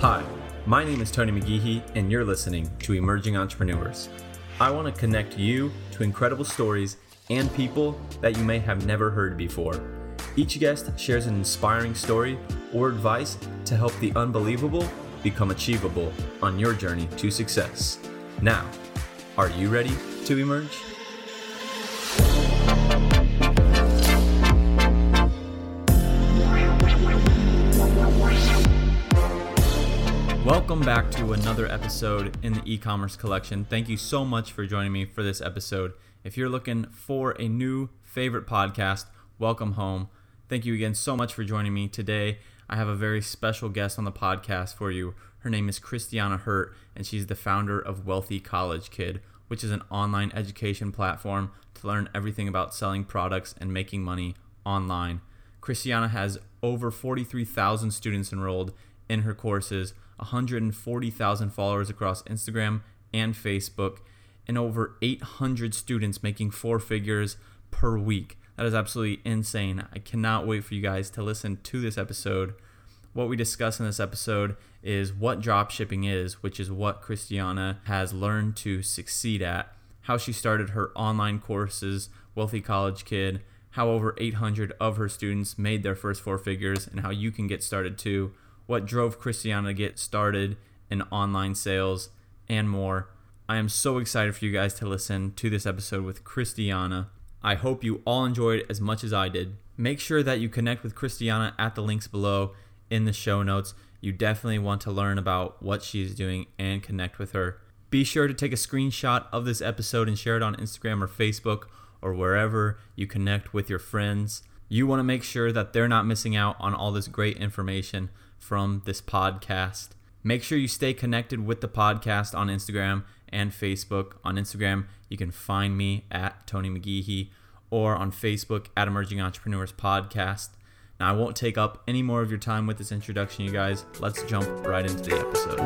Hi, my name is Tony McGeehee, and you're listening to Emerging Entrepreneurs. I want to connect you to incredible stories and people that you may have never heard before. Each guest shares an inspiring story or advice to help the unbelievable become achievable on your journey to success. Now, are you ready to emerge? Welcome back to another episode in the e commerce collection. Thank you so much for joining me for this episode. If you're looking for a new favorite podcast, welcome home. Thank you again so much for joining me today. I have a very special guest on the podcast for you. Her name is Christiana Hurt, and she's the founder of Wealthy College Kid, which is an online education platform to learn everything about selling products and making money online. Christiana has over 43,000 students enrolled in her courses 140,000 followers across Instagram and Facebook, and over 800 students making four figures per week. That is absolutely insane. I cannot wait for you guys to listen to this episode. What we discuss in this episode is what drop shipping is, which is what Christiana has learned to succeed at, how she started her online courses, Wealthy College Kid, how over 800 of her students made their first four figures, and how you can get started too what drove Christiana to get started in online sales, and more. I am so excited for you guys to listen to this episode with Christiana. I hope you all enjoyed as much as I did. Make sure that you connect with Christiana at the links below in the show notes. You definitely want to learn about what she is doing and connect with her. Be sure to take a screenshot of this episode and share it on Instagram or Facebook or wherever you connect with your friends. You want to make sure that they're not missing out on all this great information from this podcast. Make sure you stay connected with the podcast on Instagram and Facebook. On Instagram, you can find me at Tony McGeehee or on Facebook at Emerging Entrepreneurs Podcast. Now, I won't take up any more of your time with this introduction, you guys. Let's jump right into the episode.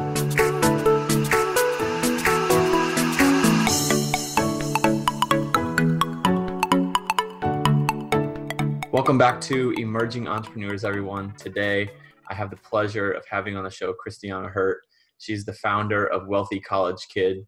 Welcome back to Emerging Entrepreneurs, everyone. Today, I have the pleasure of having on the show Christiana Hurt. She's the founder of Wealthy College Kid,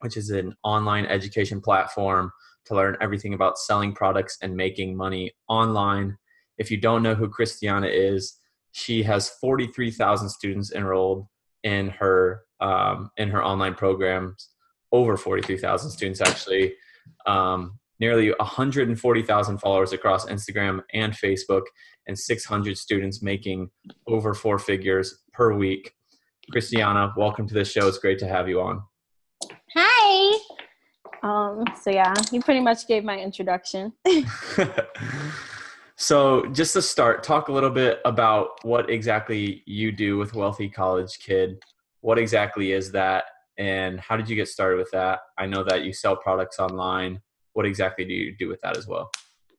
which is an online education platform to learn everything about selling products and making money online. If you don't know who Christiana is, she has 43,000 students enrolled in her um, in her online programs. Over 43,000 students actually. Um, nearly 140,000 followers across Instagram and Facebook, and 600 students making over four figures per week. Christiana, welcome to the show. It's great to have you on. Hi. Um, so yeah, you pretty much gave my introduction. so just to start, talk a little bit about what exactly you do with Wealthy College Kid. What exactly is that, and how did you get started with that? I know that you sell products online what exactly do you do with that as well?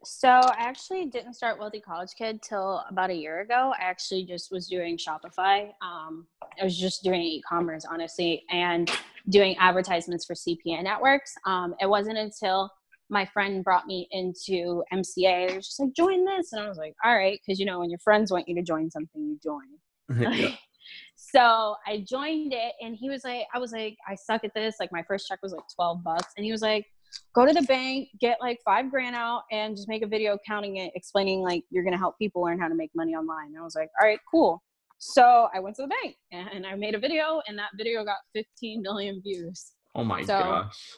So I actually didn't start Wealthy College Kid till about a year ago. I actually just was doing Shopify. Um, I was just doing e-commerce, honestly, and doing advertisements for CPA networks. Um, it wasn't until my friend brought me into MCA. It was just like, join this. And I was like, all right. Cause you know, when your friends want you to join something, you join. so I joined it and he was like, I was like, I suck at this. Like my first check was like 12 bucks. And he was like, go to the bank, get like five grand out, and just make a video counting it, explaining like you're gonna help people learn how to make money online. And I was like, all right, cool. So I went to the bank and I made a video, and that video got 15 million views. Oh my so, gosh.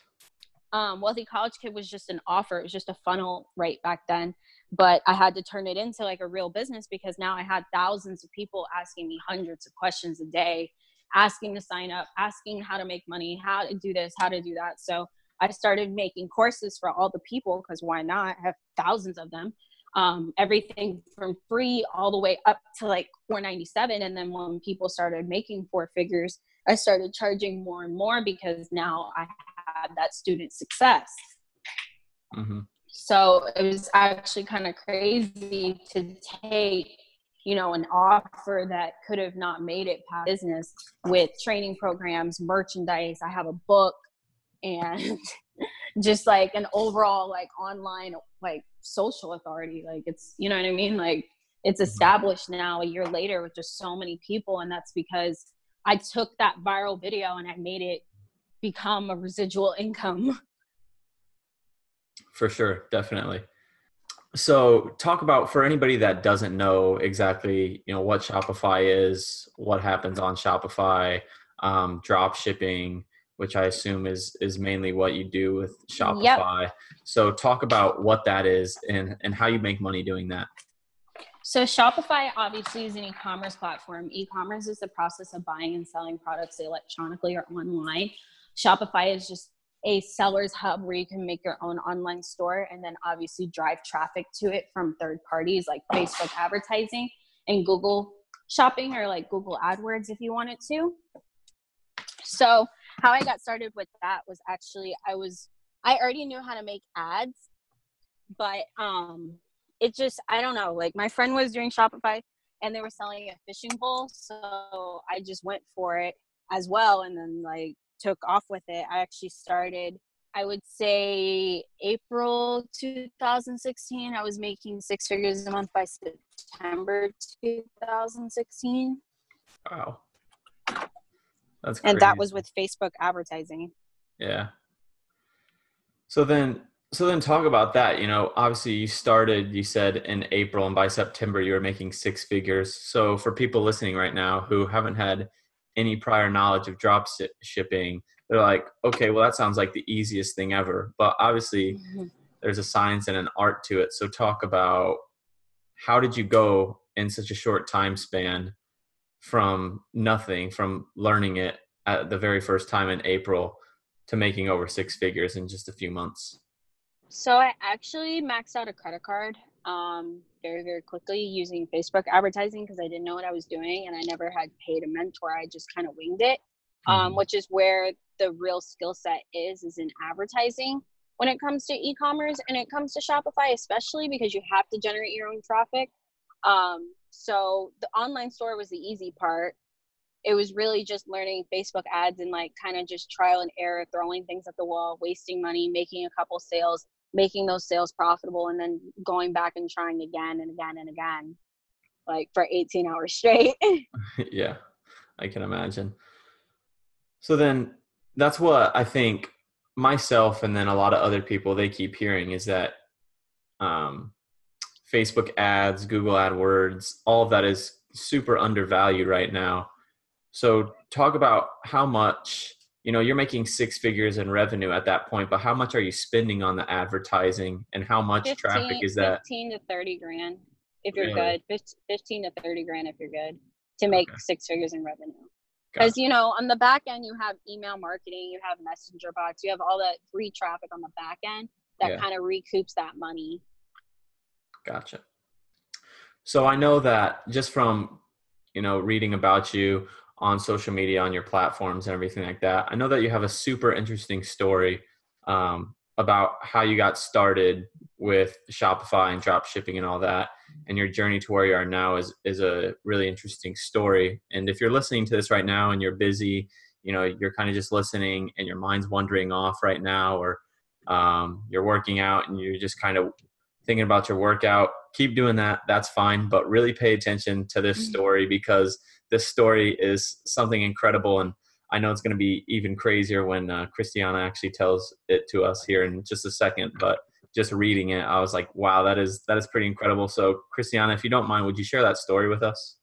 Um, Wealthy College Kid was just an offer. It was just a funnel right back then. But I had to turn it into like a real business because now I had thousands of people asking me hundreds of questions a day, asking to sign up, asking how to make money, how to do this, how to do that. So I started making courses for all the people because why not? I have thousands of them. Um, everything from free all the way up to like 497 and then when people started making four figures i started charging more and more because now i had that student success mm-hmm. so it was actually kind of crazy to take you know an offer that could have not made it past business with training programs merchandise i have a book and just like an overall like online like social authority like it's you know what i mean like it's mm-hmm. established now a year later with just so many people and that's because I took that viral video and I made it become a residual income. For sure, definitely. So, talk about for anybody that doesn't know exactly, you know, what Shopify is, what happens on Shopify, um, drop shipping, which I assume is is mainly what you do with Shopify. Yep. So, talk about what that is and and how you make money doing that. So Shopify obviously is an e-commerce platform. E-commerce is the process of buying and selling products electronically or online. Shopify is just a seller's hub where you can make your own online store and then obviously drive traffic to it from third parties like Facebook advertising and Google shopping or like Google AdWords if you wanted to. So, how I got started with that was actually I was I already knew how to make ads, but um it just I don't know. Like my friend was doing Shopify and they were selling a fishing pole, so I just went for it as well, and then like took off with it. I actually started. I would say April 2016. I was making six figures a month by September 2016. Wow. That's crazy. and that was with Facebook advertising. Yeah. So then so then talk about that. You know, obviously you started, you said in April, and by September you were making six figures. So for people listening right now who haven't had any prior knowledge of drop shipping, they're like, okay, well that sounds like the easiest thing ever. But obviously mm-hmm. there's a science and an art to it. So talk about how did you go in such a short time span from nothing, from learning it at the very first time in April to making over six figures in just a few months? So I actually maxed out a credit card um, very, very quickly using Facebook advertising because I didn't know what I was doing and I never had paid a mentor. I just kind of winged it, um, mm-hmm. which is where the real skill set is, is in advertising when it comes to e-commerce and it comes to Shopify, especially because you have to generate your own traffic. Um, so the online store was the easy part. It was really just learning Facebook ads and like kind of just trial and error, throwing things at the wall, wasting money, making a couple sales, making those sales profitable and then going back and trying again and again and again like for 18 hours straight yeah i can imagine so then that's what i think myself and then a lot of other people they keep hearing is that um, facebook ads google adwords all of that is super undervalued right now so talk about how much you know you're making six figures in revenue at that point but how much are you spending on the advertising and how much 15, traffic is that 15 to 30 grand if you're really? good 15 to 30 grand if you're good to make okay. six figures in revenue because you know on the back end you have email marketing you have messenger bots you have all that free traffic on the back end that yeah. kind of recoups that money gotcha so i know that just from you know reading about you on social media, on your platforms, and everything like that. I know that you have a super interesting story um, about how you got started with Shopify and drop shipping and all that, and your journey to where you are now is is a really interesting story. And if you're listening to this right now and you're busy, you know, you're kind of just listening and your mind's wandering off right now, or um, you're working out and you're just kind of thinking about your workout, keep doing that. That's fine, but really pay attention to this mm-hmm. story because this story is something incredible and I know it's going to be even crazier when uh, Christiana actually tells it to us here in just a second. But just reading it, I was like, "Wow, that is that is pretty incredible." So, Christiana, if you don't mind, would you share that story with us?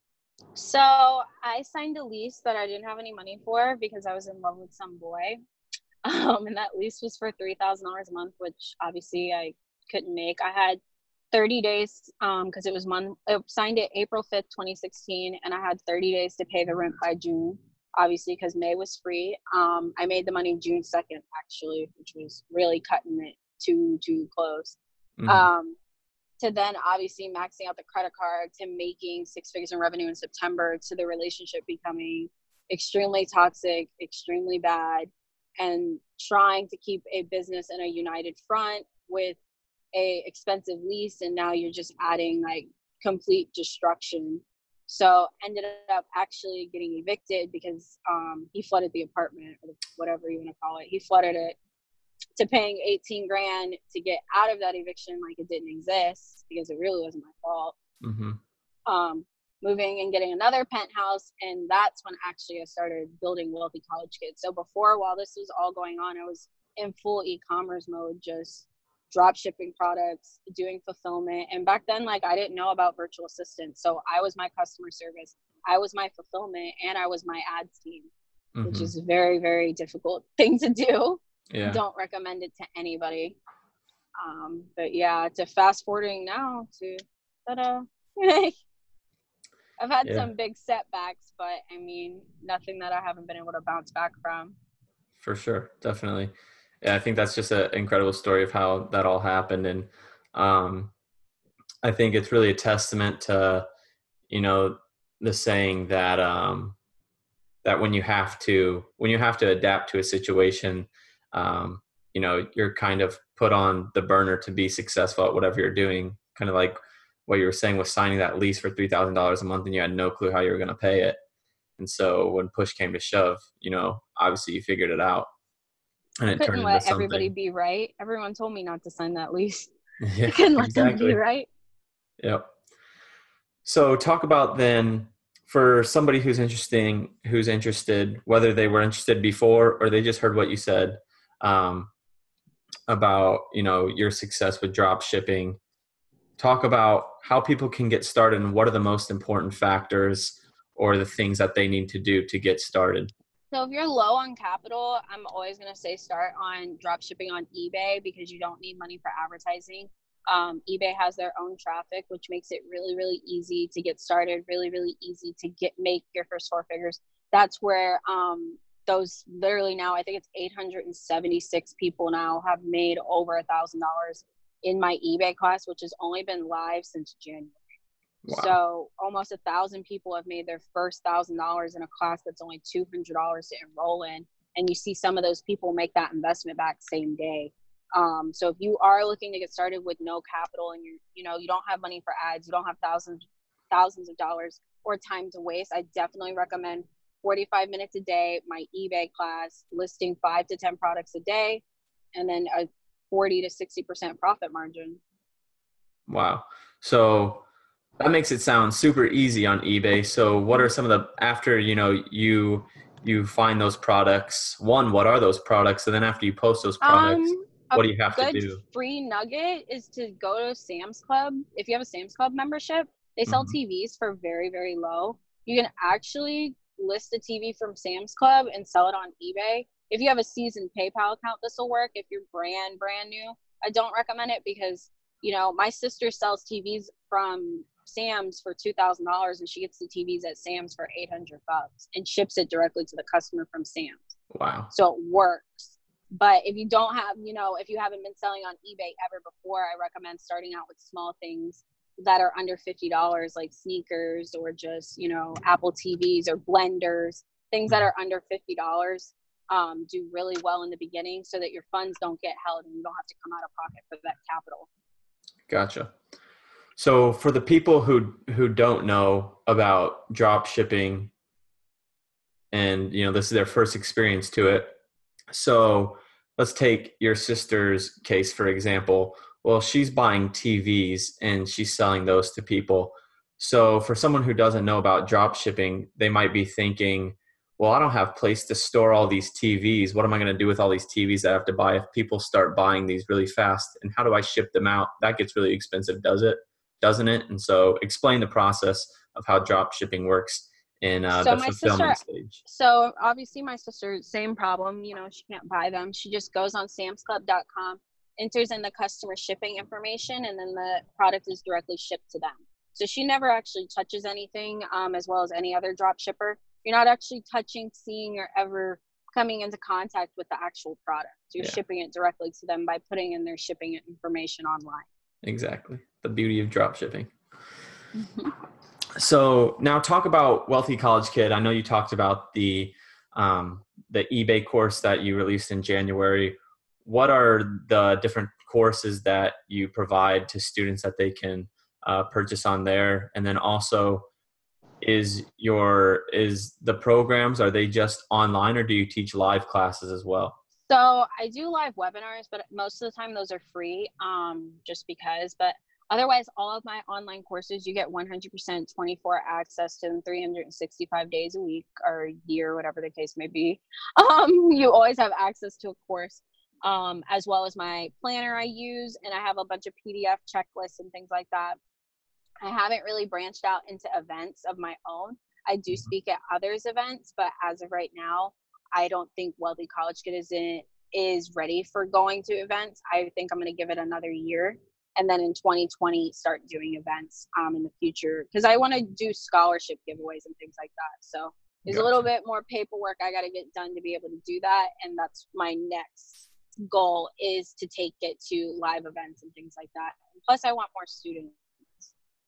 So, I signed a lease that I didn't have any money for because I was in love with some boy, um, and that lease was for three thousand dollars a month, which obviously I couldn't make. I had 30 days um because it was month I signed it April 5th 2016 and I had 30 days to pay the rent by June obviously because May was free um I made the money June 2nd actually which was really cutting it too too close mm-hmm. um to then obviously maxing out the credit card to making six figures in revenue in September to the relationship becoming extremely toxic extremely bad and trying to keep a business in a united front with a expensive lease and now you're just adding like complete destruction so ended up actually getting evicted because um, he flooded the apartment or whatever you want to call it he flooded it to paying 18 grand to get out of that eviction like it didn't exist because it really wasn't my fault mm-hmm. um, moving and getting another penthouse. And that's when actually I started building Wealthy College Kids. So before, while this was all going on, I was in full e commerce mode, just drop shipping products, doing fulfillment. And back then, like I didn't know about virtual assistants. So I was my customer service, I was my fulfillment, and I was my ads team, mm-hmm. which is a very, very difficult thing to do. Yeah. Don't recommend it to anybody. Um, but yeah, to fast forwarding now to ta-da. I've had yeah. some big setbacks, but I mean, nothing that I haven't been able to bounce back from. For sure, definitely. I think that's just an incredible story of how that all happened, and um, I think it's really a testament to, you know, the saying that um, that when you have to when you have to adapt to a situation, um, you know, you're kind of put on the burner to be successful at whatever you're doing. Kind of like what you were saying was signing that lease for three thousand dollars a month and you had no clue how you were going to pay it. And so when push came to shove, you know, obviously you figured it out. And it couldn't let everybody be right. Everyone told me not to sign that lease. Yeah, I couldn't let exactly. them be right. Yep. So talk about then for somebody who's interesting, who's interested, whether they were interested before or they just heard what you said um, about you know your success with drop shipping talk about how people can get started and what are the most important factors or the things that they need to do to get started. So if you're low on capital, I'm always going to say start on drop shipping on eBay because you don't need money for advertising. Um, eBay has their own traffic, which makes it really, really easy to get started. Really, really easy to get make your first four figures. That's where um, those literally now I think it's 876 people now have made over a thousand dollars in my eBay class, which has only been live since January. Wow. So almost a thousand people have made their first thousand dollars in a class that's only two hundred dollars to enroll in, and you see some of those people make that investment back same day. Um, so if you are looking to get started with no capital and you you know you don't have money for ads, you don't have thousands thousands of dollars or time to waste, I definitely recommend 45 minutes a day, my eBay class, listing five to 10 products a day, and then a 40 to 60% profit margin. Wow. So that makes it sound super easy on eBay. So what are some of the after, you know, you you find those products, one, what are those products? And then after you post those products, um, what do you have to do? Free nugget is to go to Sam's Club. If you have a Sam's Club membership, they sell mm-hmm. TVs for very, very low. You can actually list a TV from Sam's Club and sell it on eBay if you have a seasoned PayPal account, this will work. If you're brand brand new, I don't recommend it because you know my sister sells TVs from Sam's for two thousand dollars, and she gets the TVs at Sam's for eight hundred bucks and ships it directly to the customer from Sam's. Wow! So it works. But if you don't have, you know, if you haven't been selling on eBay ever before, I recommend starting out with small things that are under fifty dollars, like sneakers or just you know Apple TVs or blenders, things that are under fifty dollars um, do really well in the beginning so that your funds don't get held and you don't have to come out of pocket for that capital. Gotcha. So for the people who who don't know about drop shipping and you know this is their first experience to it. So let's take your sister's case for example. Well, she's buying TVs and she's selling those to people. So for someone who doesn't know about drop shipping, they might be thinking, well, I don't have place to store all these TVs. What am I going to do with all these TVs that I have to buy if people start buying these really fast? And how do I ship them out? That gets really expensive, does it? Doesn't it? And so, explain the process of how drop shipping works in uh, so the fulfillment sister, stage. So, obviously, my sister, same problem. You know, she can't buy them. She just goes on samsclub.com, enters in the customer shipping information, and then the product is directly shipped to them. So, she never actually touches anything, um, as well as any other drop shipper you're not actually touching, seeing, or ever coming into contact with the actual product. You're yeah. shipping it directly to them by putting in their shipping information online. Exactly. The beauty of drop shipping. Mm-hmm. So now talk about Wealthy College Kid. I know you talked about the um, the eBay course that you released in January. What are the different courses that you provide to students that they can uh, purchase on there? And then also, is your is the programs are they just online or do you teach live classes as well so i do live webinars but most of the time those are free um, just because but Otherwise, all of my online courses, you get 100% 24 access to them 365 days a week or year, whatever the case may be. Um, you always have access to a course, um, as well as my planner I use, and I have a bunch of PDF checklists and things like that. I haven't really branched out into events of my own. I do mm-hmm. speak at others' events, but as of right now, I don't think Wealthy College Kid is in, is ready for going to events. I think I'm going to give it another year and then in 2020 start doing events um, in the future because I want to do scholarship giveaways and things like that. So there's gotcha. a little bit more paperwork I got to get done to be able to do that, and that's my next goal is to take it to live events and things like that. And plus, I want more students.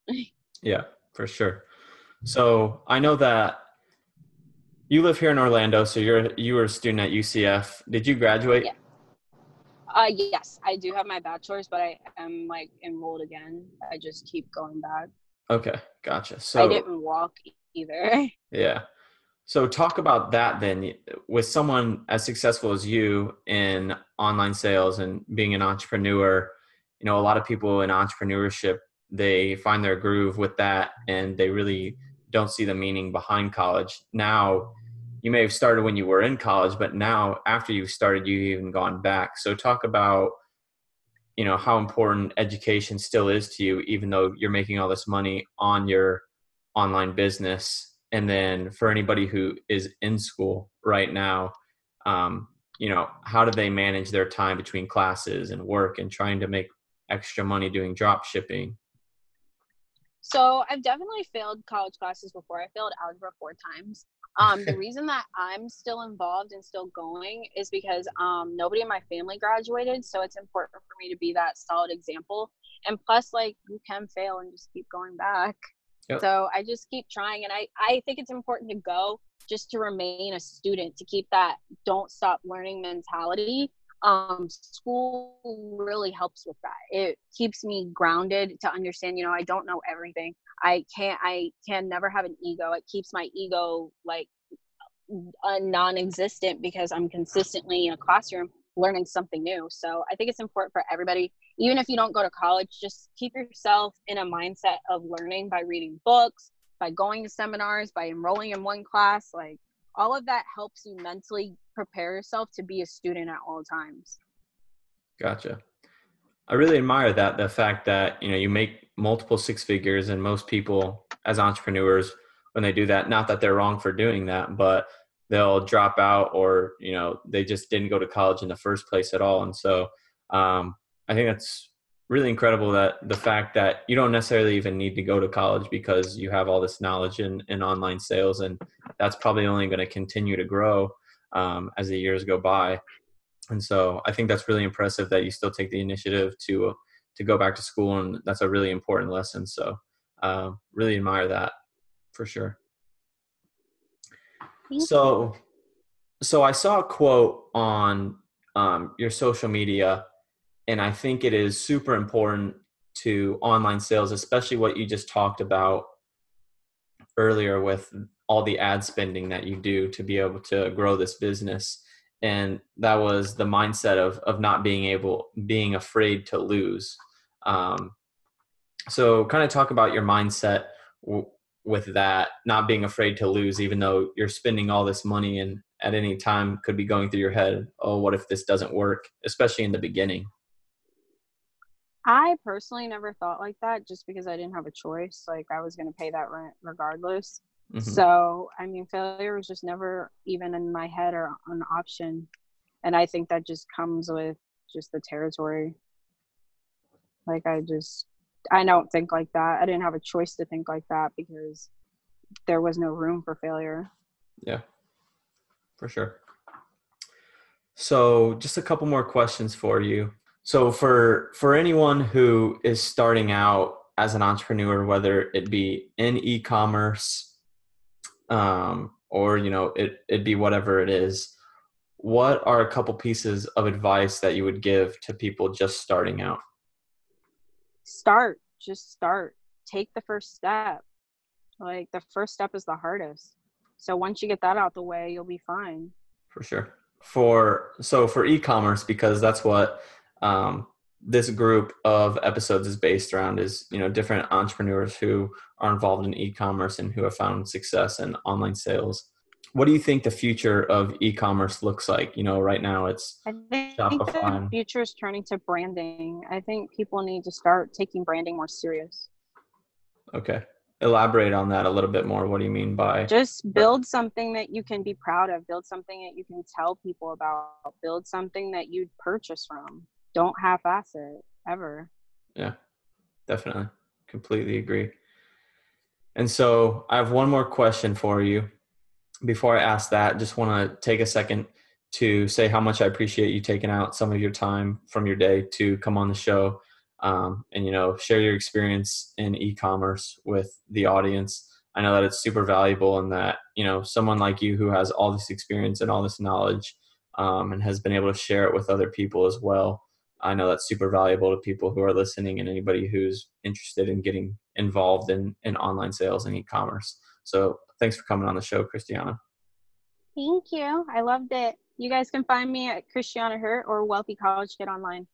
yeah, for sure. So I know that you live here in Orlando, so you're you were a student at UCF. Did you graduate? Yeah. Uh, yes, I do have my bachelor's, but I am like enrolled again. I just keep going back. Okay, gotcha. So I didn't walk either. Yeah. So talk about that then with someone as successful as you in online sales and being an entrepreneur, you know, a lot of people in entrepreneurship, they find their groove with that and they really don't see the meaning behind college. Now, you may have started when you were in college, but now after you've started, you've even gone back. So talk about, you know, how important education still is to you, even though you're making all this money on your online business. And then for anybody who is in school right now, um, you know, how do they manage their time between classes and work and trying to make extra money doing drop shipping? So I've definitely failed college classes before. I failed algebra four times. Um, the reason that I'm still involved and still going is because um, nobody in my family graduated, so it's important for me to be that solid example. And plus, like you can fail and just keep going back. Yep. So I just keep trying, and I I think it's important to go just to remain a student to keep that don't stop learning mentality um, school really helps with that it keeps me grounded to understand you know i don't know everything i can't i can never have an ego it keeps my ego like non-existent because i'm consistently in a classroom learning something new so i think it's important for everybody even if you don't go to college just keep yourself in a mindset of learning by reading books by going to seminars by enrolling in one class like all of that helps you mentally prepare yourself to be a student at all times. Gotcha. I really admire that the fact that you know you make multiple six figures, and most people as entrepreneurs when they do that, not that they're wrong for doing that, but they'll drop out or you know they just didn't go to college in the first place at all, and so um, I think that's really incredible that the fact that you don't necessarily even need to go to college because you have all this knowledge in, in online sales and that's probably only going to continue to grow um, as the years go by. And so I think that's really impressive that you still take the initiative to to go back to school, and that's a really important lesson. So uh, really admire that for sure. So, so I saw a quote on um, your social media, and I think it is super important to online sales, especially what you just talked about earlier with all the ad spending that you do to be able to grow this business. And that was the mindset of of not being able being afraid to lose. Um, so kind of talk about your mindset with that not being afraid to lose even though you're spending all this money and at any time could be going through your head oh what if this doesn't work especially in the beginning i personally never thought like that just because i didn't have a choice like i was going to pay that rent regardless Mm-hmm. So, I mean, failure was just never even in my head or an option. And I think that just comes with just the territory. Like, I just, I don't think like that. I didn't have a choice to think like that because there was no room for failure. Yeah, for sure. So, just a couple more questions for you. So, for for anyone who is starting out as an entrepreneur, whether it be in e-commerce um, or you know it it'd be whatever it is what are a couple pieces of advice that you would give to people just starting out start just start. Take the first step. Like the first step is the hardest. So once you get that out the way you'll be fine. For sure. For so for e-commerce because that's what um, this group of episodes is based around is you know different entrepreneurs who are involved in e-commerce and who have found success in online sales what do you think the future of e-commerce looks like you know right now it's i think Shopify. the future is turning to branding i think people need to start taking branding more serious okay elaborate on that a little bit more what do you mean by just build something that you can be proud of build something that you can tell people about build something that you'd purchase from don't half-ass it ever. Yeah, definitely. Completely agree. And so I have one more question for you. Before I ask that, just want to take a second to say how much I appreciate you taking out some of your time from your day to come on the show um, and you know share your experience in e-commerce with the audience. I know that it's super valuable and that you know someone like you who has all this experience and all this knowledge um, and has been able to share it with other people as well I know that's super valuable to people who are listening and anybody who's interested in getting involved in, in online sales and e-commerce. So thanks for coming on the show, Christiana. Thank you. I loved it. You guys can find me at Christiana Hurt or Wealthy College Kid online.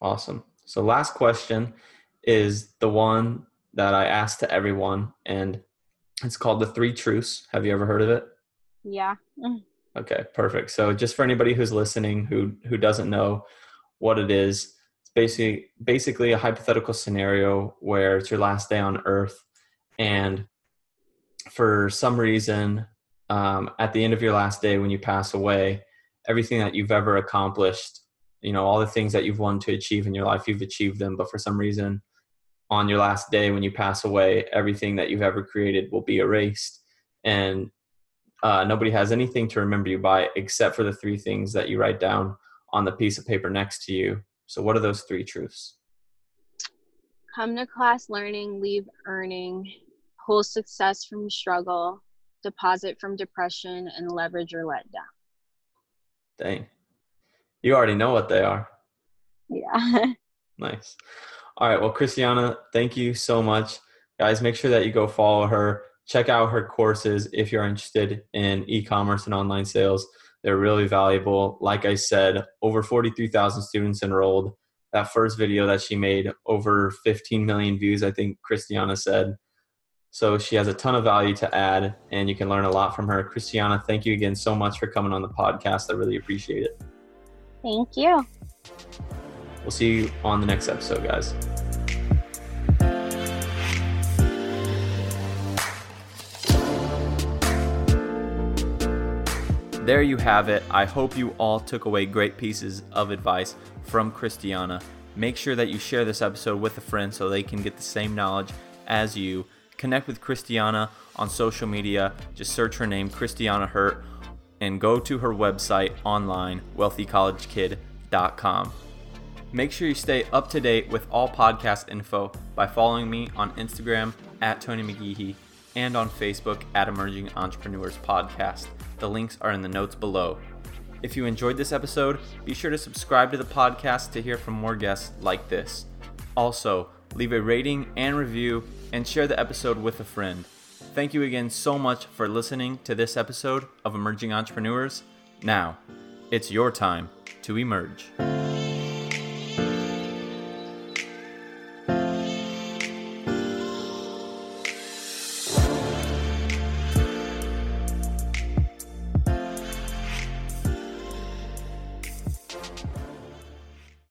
Awesome. So last question is the one that I asked to everyone, and it's called the three truths. Have you ever heard of it? Yeah. Okay, perfect. So just for anybody who's listening who who doesn't know, what it is. It's basically basically a hypothetical scenario where it's your last day on Earth, and for some reason, um, at the end of your last day when you pass away, everything that you've ever accomplished, you know, all the things that you've wanted to achieve in your life, you've achieved them. But for some reason, on your last day when you pass away, everything that you've ever created will be erased, and uh, nobody has anything to remember you by except for the three things that you write down on the piece of paper next to you. So, what are those three truths? Come to class learning, leave earning, pull success from struggle, deposit from depression, and leverage or let down. Dang. You already know what they are. Yeah. nice. All right. Well, Christiana, thank you so much. Guys, make sure that you go follow her. Check out her courses if you're interested in e commerce and online sales. They're really valuable. Like I said, over 43,000 students enrolled. That first video that she made, over 15 million views, I think Christiana said. So she has a ton of value to add, and you can learn a lot from her. Christiana, thank you again so much for coming on the podcast. I really appreciate it. Thank you. We'll see you on the next episode, guys. there you have it. I hope you all took away great pieces of advice from Christiana. Make sure that you share this episode with a friend so they can get the same knowledge as you. Connect with Christiana on social media. Just search her name, Christiana Hurt, and go to her website online, wealthycollegekid.com. Make sure you stay up to date with all podcast info by following me on Instagram at Tony McGeehee and on Facebook at Emerging Entrepreneurs Podcast. The links are in the notes below. If you enjoyed this episode, be sure to subscribe to the podcast to hear from more guests like this. Also, leave a rating and review and share the episode with a friend. Thank you again so much for listening to this episode of Emerging Entrepreneurs. Now, it's your time to emerge.